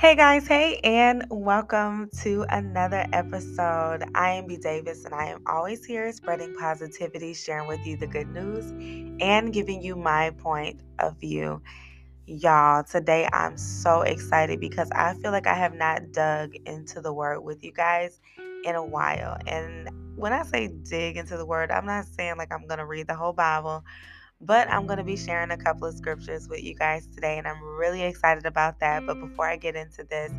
Hey guys, hey, and welcome to another episode. I am B. Davis, and I am always here spreading positivity, sharing with you the good news, and giving you my point of view. Y'all, today I'm so excited because I feel like I have not dug into the word with you guys in a while. And when I say dig into the word, I'm not saying like I'm going to read the whole Bible. But I'm going to be sharing a couple of scriptures with you guys today, and I'm really excited about that. But mm. before I get into this,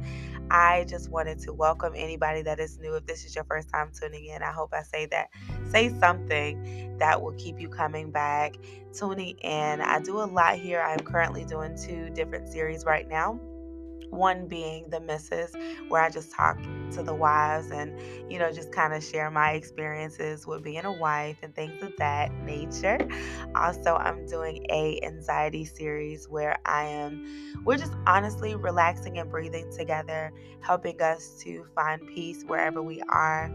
I just wanted to welcome anybody that is new. If this is your first time tuning in, I hope I say that. Say something that will keep you coming back, tuning in. I do a lot here. I'm currently doing two different series right now one being the misses, where I just talk to the wives and, you know, just kind of share my experiences with being a wife and things of that nature. Also, I'm doing a anxiety series where I am, we're just honestly relaxing and breathing together, helping us to find peace wherever we are.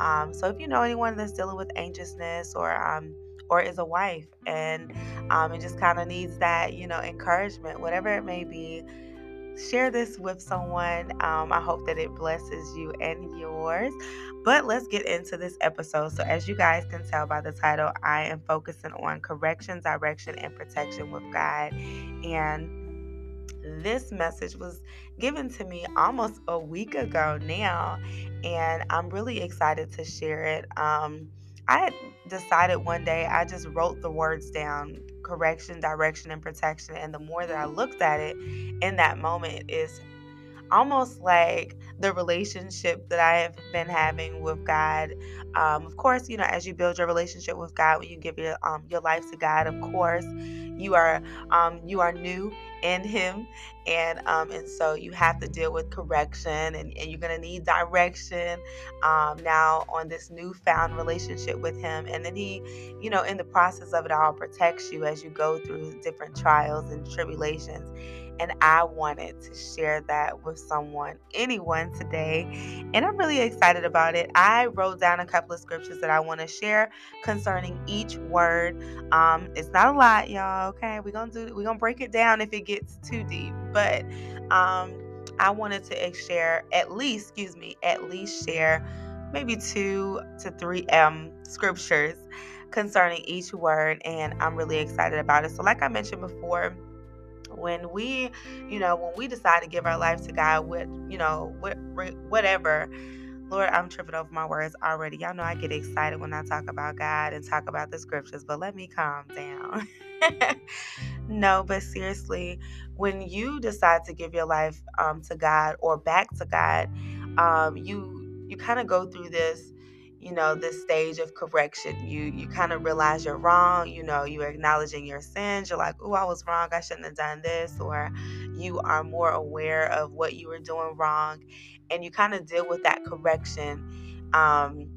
Um, so if you know anyone that's dealing with anxiousness or um, or is a wife and um, it just kind of needs that you know encouragement whatever it may be share this with someone. Um, I hope that it blesses you and yours. But let's get into this episode. So, as you guys can tell by the title, I am focusing on correction, direction, and protection with God. And this message was given to me almost a week ago now, and I'm really excited to share it. Um, I decided one day, I just wrote the words down correction, direction, and protection. And the more that I looked at it in that moment, is almost like the relationship that I have been having with God. Um, of course, you know, as you build your relationship with God, when you give your um, your life to God, of course, you are um, you are new in Him, and um, and so you have to deal with correction, and, and you're gonna need direction um, now on this newfound relationship with Him, and then He, you know, in the process of it all, protects you as you go through different trials and tribulations and I wanted to share that with someone, anyone today. And I'm really excited about it. I wrote down a couple of scriptures that I want to share concerning each word. Um, it's not a lot, y'all. Okay, we're gonna do we're gonna break it down if it gets too deep, but um, I wanted to share at least, excuse me, at least share maybe two to three um scriptures concerning each word, and I'm really excited about it. So, like I mentioned before when we, you know, when we decide to give our life to God with, you know, whatever, Lord, I'm tripping over my words already. Y'all know I get excited when I talk about God and talk about the scriptures, but let me calm down. no, but seriously, when you decide to give your life um, to God or back to God, um, you you kind of go through this you know this stage of correction you you kind of realize you're wrong you know you're acknowledging your sins you're like oh i was wrong i shouldn't have done this or you are more aware of what you were doing wrong and you kind of deal with that correction um,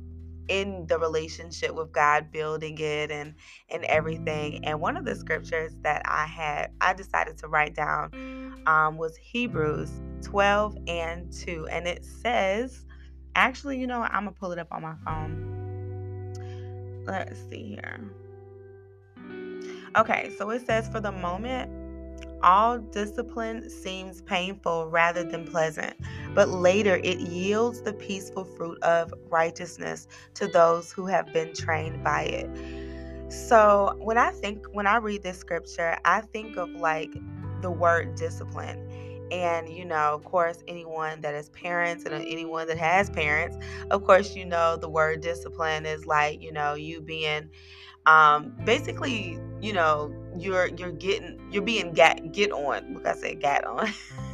in the relationship with god building it and and everything and one of the scriptures that i had i decided to write down um, was hebrews 12 and 2 and it says Actually, you know what? I'm to pull it up on my phone. Let's see here. Okay, so it says for the moment, all discipline seems painful rather than pleasant, but later it yields the peaceful fruit of righteousness to those who have been trained by it. So, when I think, when I read this scripture, I think of like the word discipline and, you know, of course, anyone that is parents and uh, anyone that has parents, of course, you know, the word discipline is like, you know, you being um basically, you know, you're you're getting you're being get get on. Look, I said get on.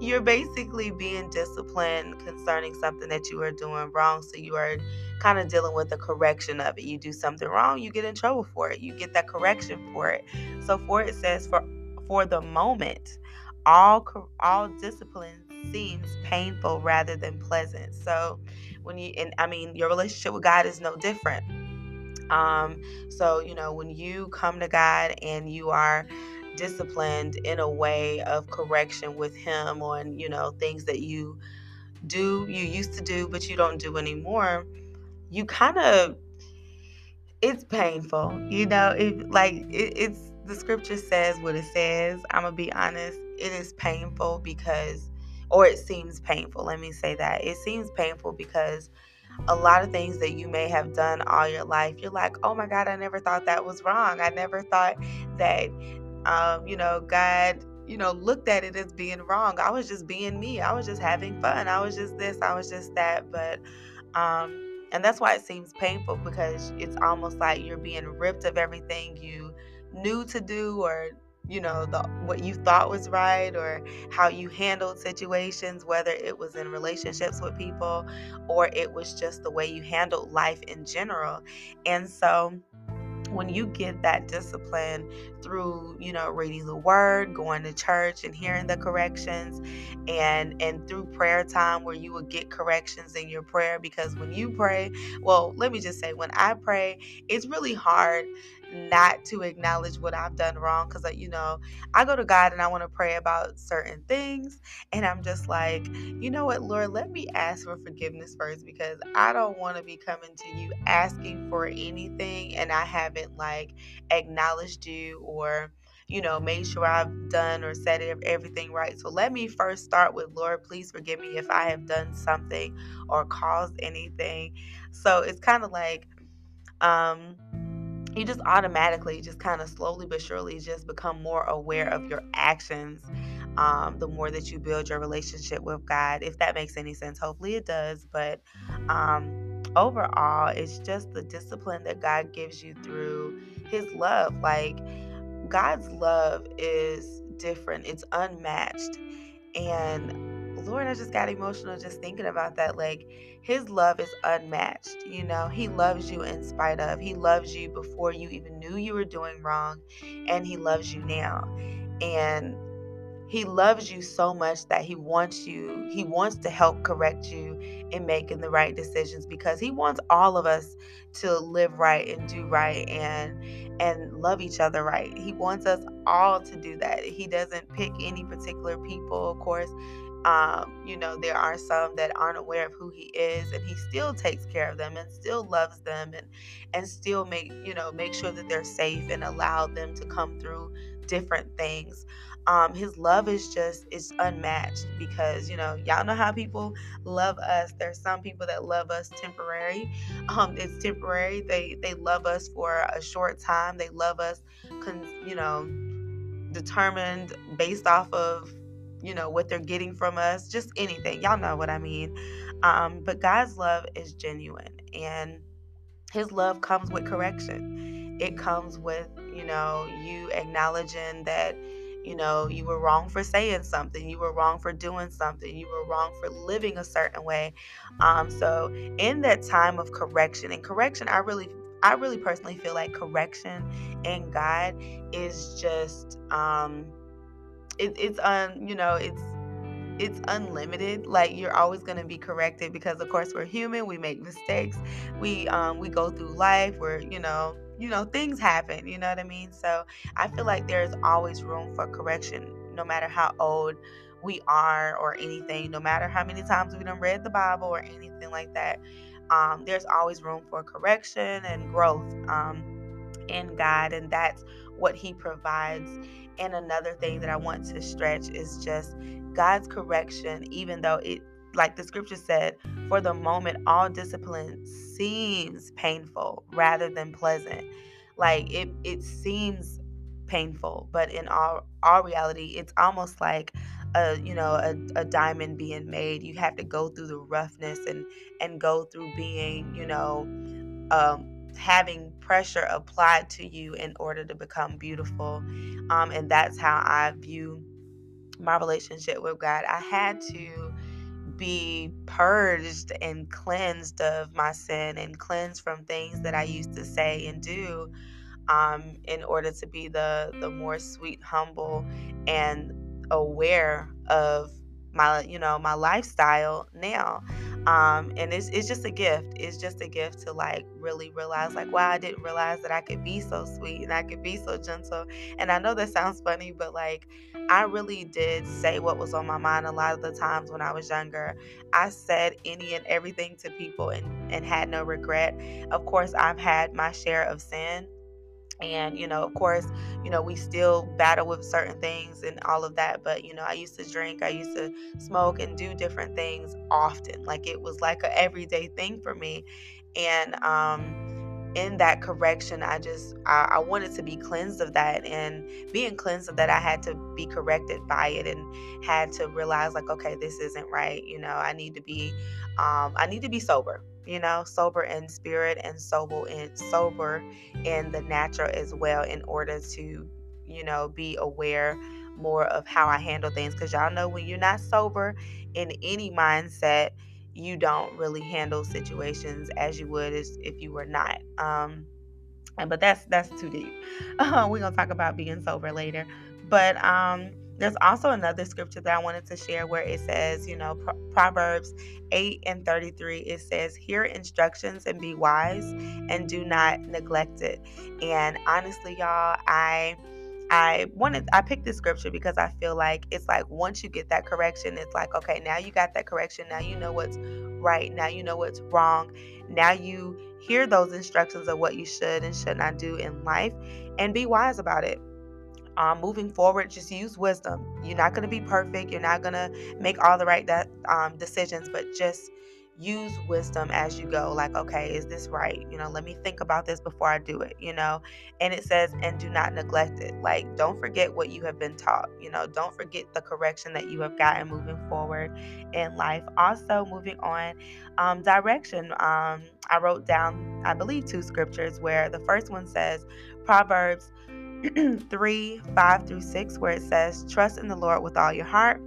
you're basically being disciplined concerning something that you are doing wrong. So you are kind of dealing with the correction of it. You do something wrong, you get in trouble for it. You get that correction for it. So for it says for for the moment all all discipline seems painful rather than pleasant. So when you and I mean your relationship with God is no different. Um so you know when you come to God and you are disciplined in a way of correction with him on you know things that you do you used to do but you don't do anymore you kind of it's painful you know it like it, it's the scripture says what it says i'm gonna be honest it is painful because or it seems painful. Let me say that. It seems painful because a lot of things that you may have done all your life, you're like, oh my God, I never thought that was wrong. I never thought that, um, you know, God, you know, looked at it as being wrong. I was just being me. I was just having fun. I was just this. I was just that. But, um, and that's why it seems painful because it's almost like you're being ripped of everything you knew to do or you know the what you thought was right or how you handled situations whether it was in relationships with people or it was just the way you handled life in general and so when you get that discipline through you know reading the word going to church and hearing the corrections and and through prayer time where you will get corrections in your prayer because when you pray well let me just say when i pray it's really hard not to acknowledge what I've done wrong because, you know, I go to God and I want to pray about certain things. And I'm just like, you know what, Lord, let me ask for forgiveness first because I don't want to be coming to you asking for anything and I haven't like acknowledged you or you know, made sure I've done or said everything right. So let me first start with Lord, please forgive me if I have done something or caused anything. So it's kind of like, um, you just automatically just kind of slowly but surely just become more aware of your actions um, the more that you build your relationship with god if that makes any sense. Hopefully it does but um, overall it's just the discipline that god gives you through his love like god's love is different it's unmatched and Lord, I just got emotional just thinking about that. Like, His love is unmatched. You know, He loves you in spite of. He loves you before you even knew you were doing wrong, and He loves you now. And he loves you so much that he wants you, he wants to help correct you in making the right decisions because he wants all of us to live right and do right and and love each other right. He wants us all to do that. He doesn't pick any particular people, of course. Um, you know, there are some that aren't aware of who he is, and he still takes care of them and still loves them and and still make, you know, make sure that they're safe and allow them to come through different things. Um, his love is just is unmatched because you know y'all know how people love us. There's some people that love us temporary. Um, it's temporary. They they love us for a short time. They love us, con- you know, determined based off of you know what they're getting from us just anything y'all know what i mean. Um, but god's love is genuine and his love comes with correction. It comes with you know you acknowledging that you know you were wrong for saying something you were wrong for doing something you were wrong for living a certain way. Um, so in that time of correction and correction i really i really personally feel like correction in god is just um it, it's un you know it's it's unlimited like you're always going to be corrected because of course we're human we make mistakes we um we go through life where you know you know things happen you know what i mean? So i feel like there's always room for correction no matter how old we are or anything no matter how many times we done read the bible or anything like that um, there's always room for correction and growth um, in god and that's what he provides and another thing that I want to stretch is just God's correction, even though it, like the scripture said, for the moment, all discipline seems painful rather than pleasant. Like it, it seems painful, but in all, all reality, it's almost like a you know a, a diamond being made you have to go through the roughness and and go through being you know um having pressure applied to you in order to become beautiful. Um, and that's how I view my relationship with God. I had to be purged and cleansed of my sin and cleansed from things that I used to say and do um, in order to be the the more sweet, humble, and aware of my you know my lifestyle now um and it's, it's just a gift. It's just a gift to like really realize like wow i didn't realize that i could be so sweet and i could be so gentle. And i know that sounds funny but like i really did say what was on my mind a lot of the times when i was younger. I said any and everything to people and and had no regret. Of course i've had my share of sin and you know of course you know we still battle with certain things and all of that but you know i used to drink i used to smoke and do different things often like it was like a everyday thing for me and um in that correction i just I, I, wanted to be cleansed of that and being cleansed of that i had to be corrected by it and had to realize like okay this isn't right you know i need to be um, i need to be sober you know sober in spirit and sober in sober in the natural as well in order to you know be aware more of how i handle things because y'all know when you're not sober in any mindset you don't really handle situations as you would as if you were not. Um, but that's that's too deep. Uh, we're gonna talk about being sober later. But um, there's also another scripture that I wanted to share where it says, you know, Pro- Proverbs 8 and 33, it says, Hear instructions and be wise and do not neglect it. And honestly, y'all, I I wanted I picked this scripture because I feel like it's like once you get that correction, it's like, okay, now you got that correction. Now you know what's right. Now you know what's wrong. Now you hear those instructions of what you should and should not do in life and be wise about it. Um, moving forward, just use wisdom. You're not going to be perfect. You're not going to make all the right um, decisions, but just use wisdom as you go like okay is this right? You know let me think about this before i do it you know? And it says and do not neglect it. Like don't forget what you have been taught you know? Don't forget the correction that you have gotten moving forward in life. Also moving on um, direction um, i wrote down i believe two scriptures where the first one says proverbs 3 5 through 6 where it says trust in the lord with all your heart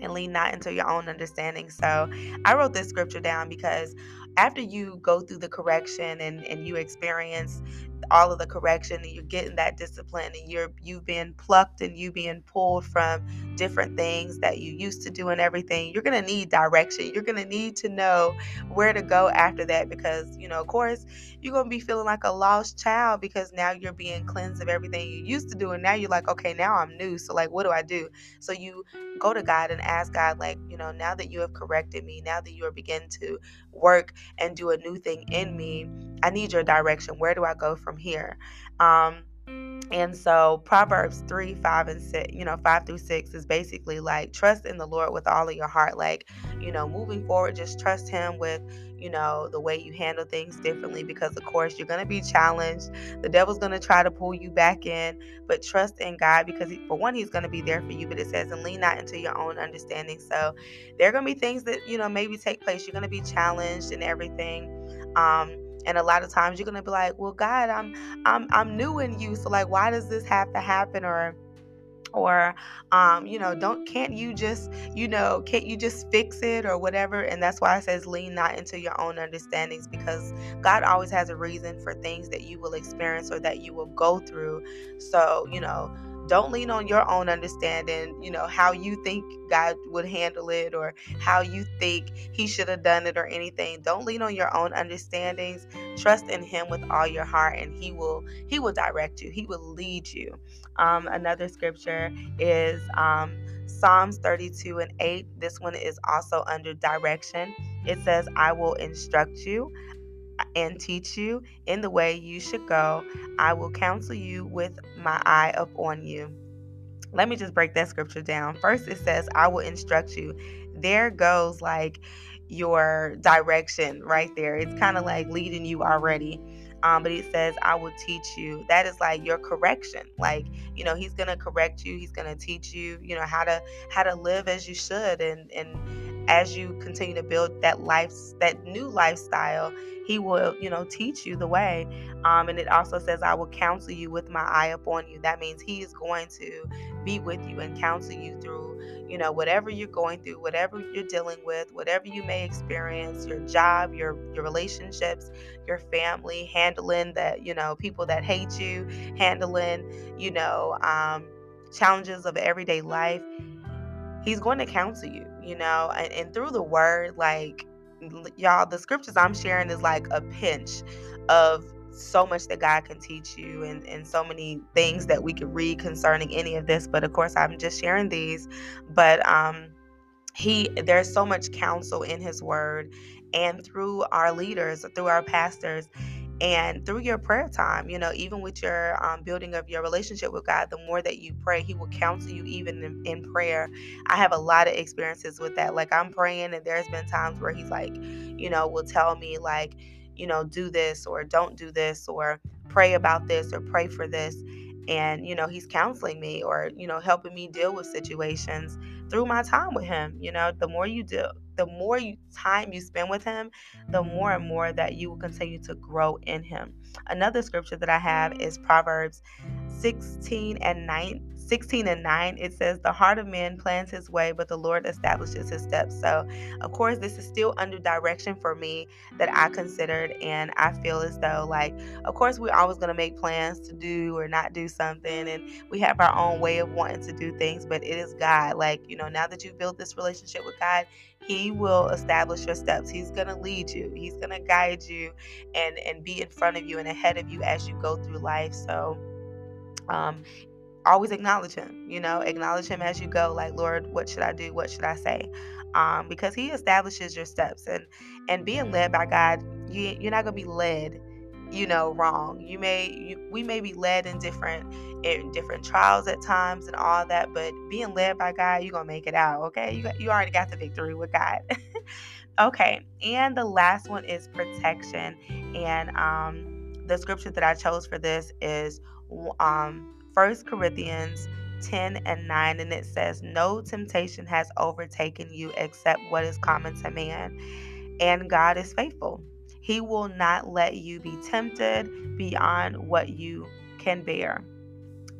and lean not into your own understanding. So I wrote this scripture down because after you go through the correction and, and you experience all of the correction and you're getting that discipline and you're you've been plucked and you being pulled from different things that you used to do and everything you're going to need direction. You're going to need to know where to go after that because you know of course you're going to be feeling like a lost child because now you're being cleansed of everything you used to do and now you're like okay now I'm new so like what do I do? So you go to God and ask God like you know now that you have corrected me now that you are beginning to work and do a new thing in me I need your direction. Where do I go from here? Um, and so Proverbs 3, 5, and 6, you know, 5 through 6 is basically like trust in the Lord with all of your heart. Like, you know, moving forward, just trust Him with, you know, the way you handle things differently because, of course, you're going to be challenged. The devil's going to try to pull you back in, but trust in God because, he, for one, He's going to be there for you. But it says, and lean not into your own understanding. So there are going to be things that, you know, maybe take place. You're going to be challenged and everything. Um, and a lot of times you're gonna be like well god i'm i'm i'm new in you so like why does this have to happen? Or or um, you know don't can't you just you know can't you just fix it? Or whatever. And that's why it says lean not into your own understandings because god always has a reason for things that you will experience or that you will go through. So you know don't lean on your own understanding, you know, how you think God would handle it or how you think He should have done it or anything. Don't lean on your own understandings. Trust in Him with all your heart, and He will He will direct you. He will lead you. Um, another scripture is um, Psalms 32 and 8. This one is also under direction. It says, I will instruct you and teach you in the way you should go. I will counsel you with my eye upon you. Let me just break that scripture down. First, it says, I will instruct you. There goes like your direction right there. It's kind of like leading you already. Um, but it says, I will teach you. That is like your correction. Like, you know, he's gonna correct you, he's gonna teach you, you know, how to how to live as you should and and as you continue to build that life that new lifestyle he will you know teach you the way. Um, and it also says i will counsel you with my eye upon you. That means he is going to be with you and counsel you through you know whatever you're going through whatever you're dealing with whatever you may experience your job your your relationships your family handling that you know people that hate you handling you know um, challenges of everyday life. He's going to counsel you, you know, and, and through the word, like y'all, the scriptures I'm sharing is like a pinch of so much that God can teach you and, and so many things that we could read concerning any of this. But of course, I'm just sharing these. But um he there's so much counsel in his word and through our leaders, through our pastors and through your prayer time you know even with your um, building of your relationship with god the more that you pray he will counsel you even in, in, prayer. I have a lot of experiences with that like i'm praying and there's been times where he's like you know will tell me like you know do this or don't do this or pray about this or pray for this and you know he's counseling me or you know helping me deal with situations through my time with him you know the more you do the more you, time you spend with him the more and more that you will continue to grow in him. Another scripture that i have is proverbs 16 and 9 16 and 9, it says, The heart of man plans his way, but the Lord establishes his steps. So, of course, this is still under direction for me that I considered. And I feel as though, like, of course, we're always going to make plans to do or not do something. And we have our own way of wanting to do things, but it is God. Like, you know, now that you've built this relationship with God, he will establish your steps. He's going to lead you. He's going to guide you and and be in front of you and ahead of you as you go through life. So um, always acknowledge him you know acknowledge him as you go like lord what should i do? What should i say? Um, because he establishes your steps and and being led by god you, you're not going to be led you know wrong. You may you, we may be led in different in different trials at times and all that but being led by god you're gonna make it out okay? You, you already got the victory with god. Okay and the last one is protection and um the scripture that i chose for this is um First Corinthians 10 and 9, and it says, No temptation has overtaken you except what is common to man, and God is faithful. He will not let you be tempted beyond what you can bear.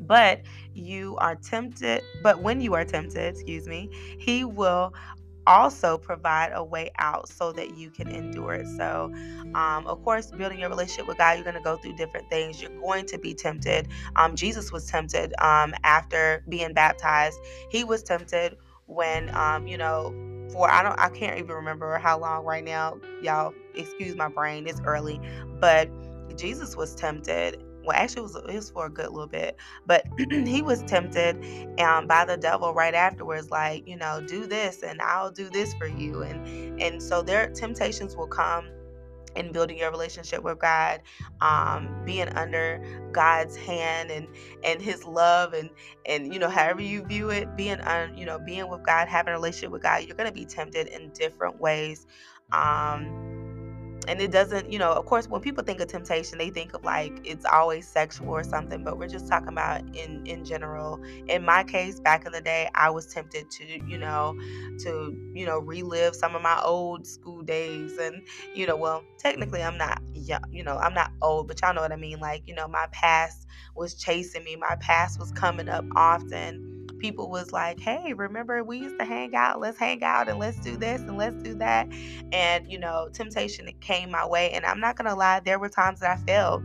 But you are tempted, but when you are tempted, excuse me, He will also provide a way out so that you can endure it. So, um, of course, building your relationship with God, you're going to go through different things. You're going to be tempted. Um, Jesus was tempted um, after being baptized. He was tempted when, um, you know, for I don't, I can't even remember how long right now. Y'all, excuse my brain. It's early, but Jesus was tempted well actually it was, it was for a good little bit but he was tempted um, by the devil right afterwards like you know do this and i'll do this for you and and so their temptations will come in building your relationship with God, um, being under God's hand and and His love and and you know however you view it, being on you know being with God, having a relationship with God, you're gonna be tempted in different ways. Um, and it doesn't you know of course when people think of temptation they think of like it's always sexual or something but we're just talking about in in general. In my case back in the day i was tempted to you know to you know relive some of my old school days and you know well technically i'm not young you know i'm not old but y'all know what i mean like you know my past was chasing me my past was coming up often people was like, hey, remember we used to hang out? Let's hang out and let's do this and let's do that. And, you know, temptation came my way. And I'm not going to lie, there were times that I failed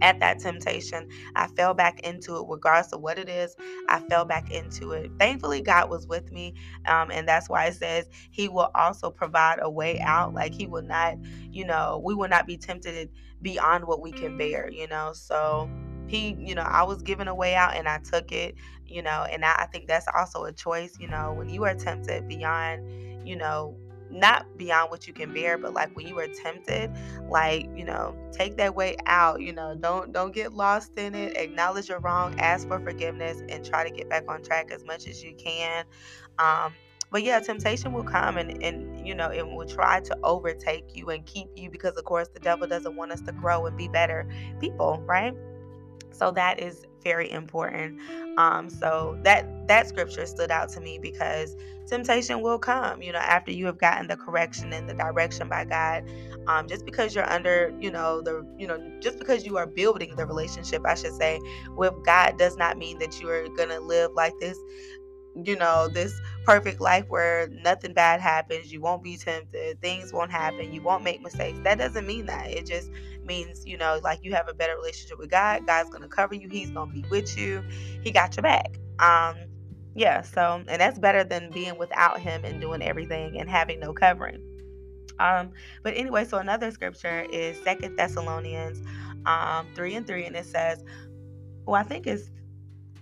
at that temptation. I fell back into it, regardless of what it is. I fell back into it. Thankfully, God was with me. Um, and that's why it says He will also provide a way out. Like He will not, you know, we will not be tempted beyond what we can bear, you know. So, he you know i was given a way out and i took it you know and I, I think that's also a choice you know when you are tempted beyond you know not beyond what you can bear but like when you are tempted like you know take that way out you know don't don't get lost in it acknowledge your wrong ask for forgiveness and try to get back on track as much as you can. Um but yeah temptation will come and and you know it will try to overtake you and keep you because of course the devil doesn't want us to grow and be better people right? So that is very important. Um, so that that scripture stood out to me because temptation will come, you know, after you have gotten the correction and the direction by God. Um, just because you're under, you know, the, you know, just because you are building the relationship, I should say, with God does not mean that you are gonna live like this you know, this perfect life where nothing bad happens, you won't be tempted, things won't happen, you won't make mistakes. That doesn't mean that. It just means, you know, like you have a better relationship with God. God's going to cover you, He's going to be with you, He got your back. Um, yeah, so, and that's better than being without Him and doing everything and having no covering. Um, but anyway, so another scripture is Second Thessalonians um, 3 and 3, and it says, well, I think it's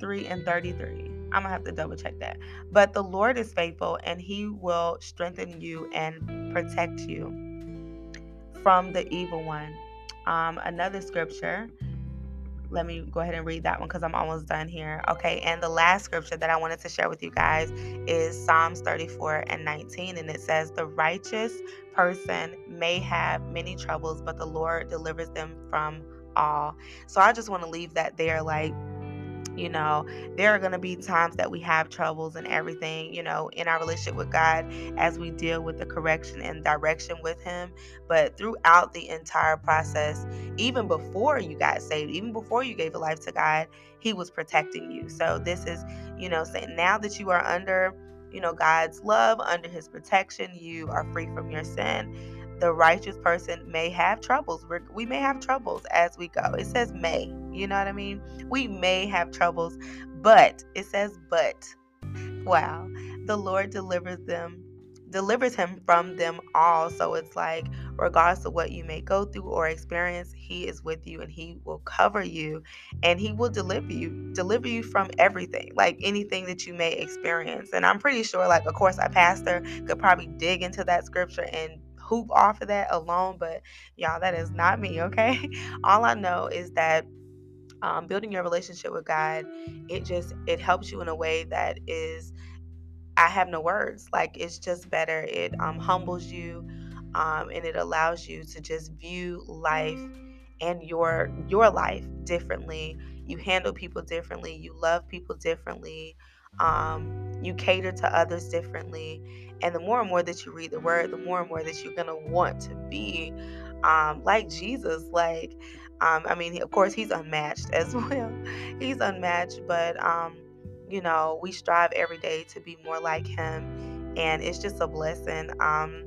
3 and 33. I'm gonna have to double check that. But the Lord is faithful and he will strengthen you and protect you from the evil one. Um, another scripture let me go ahead and read that one because I'm almost done here. Okay, and the last scripture that I wanted to share with you guys is Psalms 34 and 19, and it says, The righteous person may have many troubles, but the Lord delivers them from all. So I just want to leave that there like, you know, there are going to be times that we have troubles and everything, you know, in our relationship with God as we deal with the correction and direction with Him. But throughout the entire process, even before you got saved, even before you gave a life to God, He was protecting you. So this is, you know, saying now that you are under, you know, God's love, under His protection, you are free from your sin the righteous person may have troubles. We're, we may have troubles as we go. It says may, you know what I mean? We may have troubles, but it says but. Wow. The Lord delivers them delivers him from them all. So it's like, regardless of what you may go through or experience, he is with you and he will cover you and he will deliver you, deliver you from everything, like anything that you may experience. And I'm pretty sure, like, of course, a pastor could probably dig into that scripture and hoop off of that alone, but y'all, that is not me, okay? All I know is that um, building your relationship with God, it just it helps you in a way that is I have no words. Like it's just better. It um, humbles you, um, and it allows you to just view life and your your life differently. You handle people differently. You love people differently. Um, you cater to others differently. And the more and more that you read the word, the more and more that you're going to want to be um, like Jesus. Like, um, I mean, of course, he's unmatched as well. He's unmatched, but, um, you know, we strive every day to be more like him. And it's just a blessing. Um,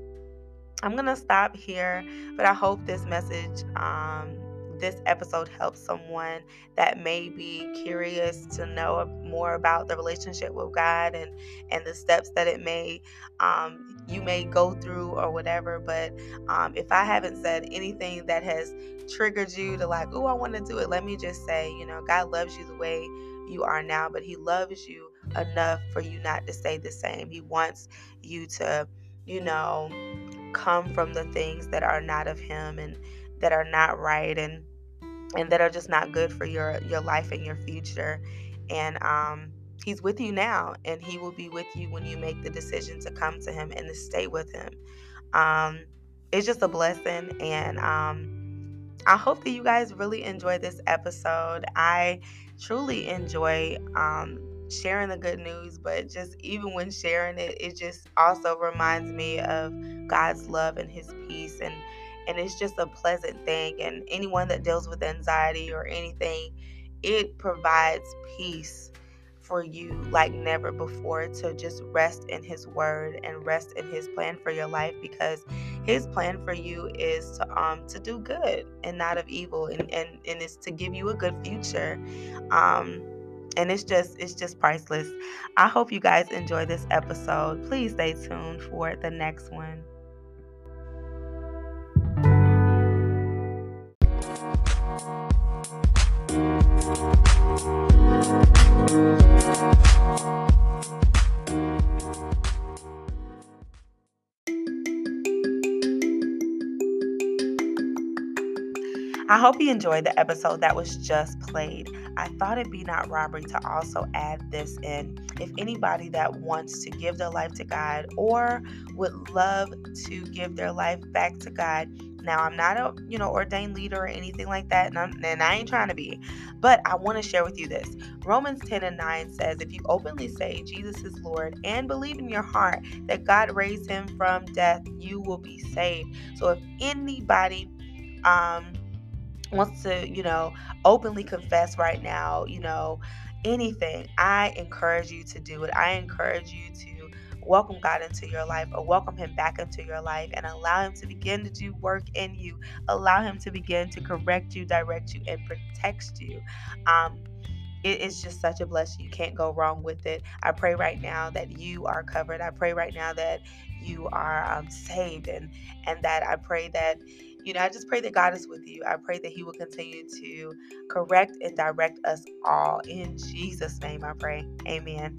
I'm going to stop here, but I hope this message um, this episode helps someone that may be curious to know more about the relationship with God and and the steps that it may um, you may go through or whatever. But um, if I haven't said anything that has triggered you to like, oh, I want to do it, let me just say, you know, God loves you the way you are now, but He loves you enough for you not to stay the same. He wants you to, you know, come from the things that are not of Him and that are not right and and that are just not good for your your life and your future and um he's with you now and he will be with you when you make the decision to come to him and to stay with him. Um it's just a blessing and um i hope that you guys really enjoy this episode. I truly enjoy um sharing the good news but just even when sharing it it just also reminds me of god's love and his peace and and it's just a pleasant thing. And anyone that deals with anxiety or anything, it provides peace for you like never before to just rest in his word and rest in his plan for your life because his plan for you is to um to do good and not of evil and and, and it's to give you a good future. Um and it's just it's just priceless. I hope you guys enjoy this episode. Please stay tuned for the next one I hope you enjoyed the episode that was just played. I thought it'd be not robbery to also add this in. If anybody that wants to give their life to God or would love to give their life back to God, now I'm not a you know ordained leader or anything like that, and, and I ain't trying to be, but I want to share with you this. Romans 10 and 9 says, if you openly say Jesus is Lord and believe in your heart that God raised him from death, you will be saved. So if anybody um wants to, you know, openly confess right now, you know, anything, I encourage you to do it. I encourage you to welcome God into your life or welcome Him back into your life and allow Him to begin to do work in you. Allow Him to begin to correct you, direct you, and protect you. Um, it is just such a blessing. You can't go wrong with it. I pray right now that you are covered. I pray right now that you are um, saved and and that I pray that you know, I just pray that God is with you. I pray that He will continue to correct and direct us all. In Jesus' name, I pray. Amen.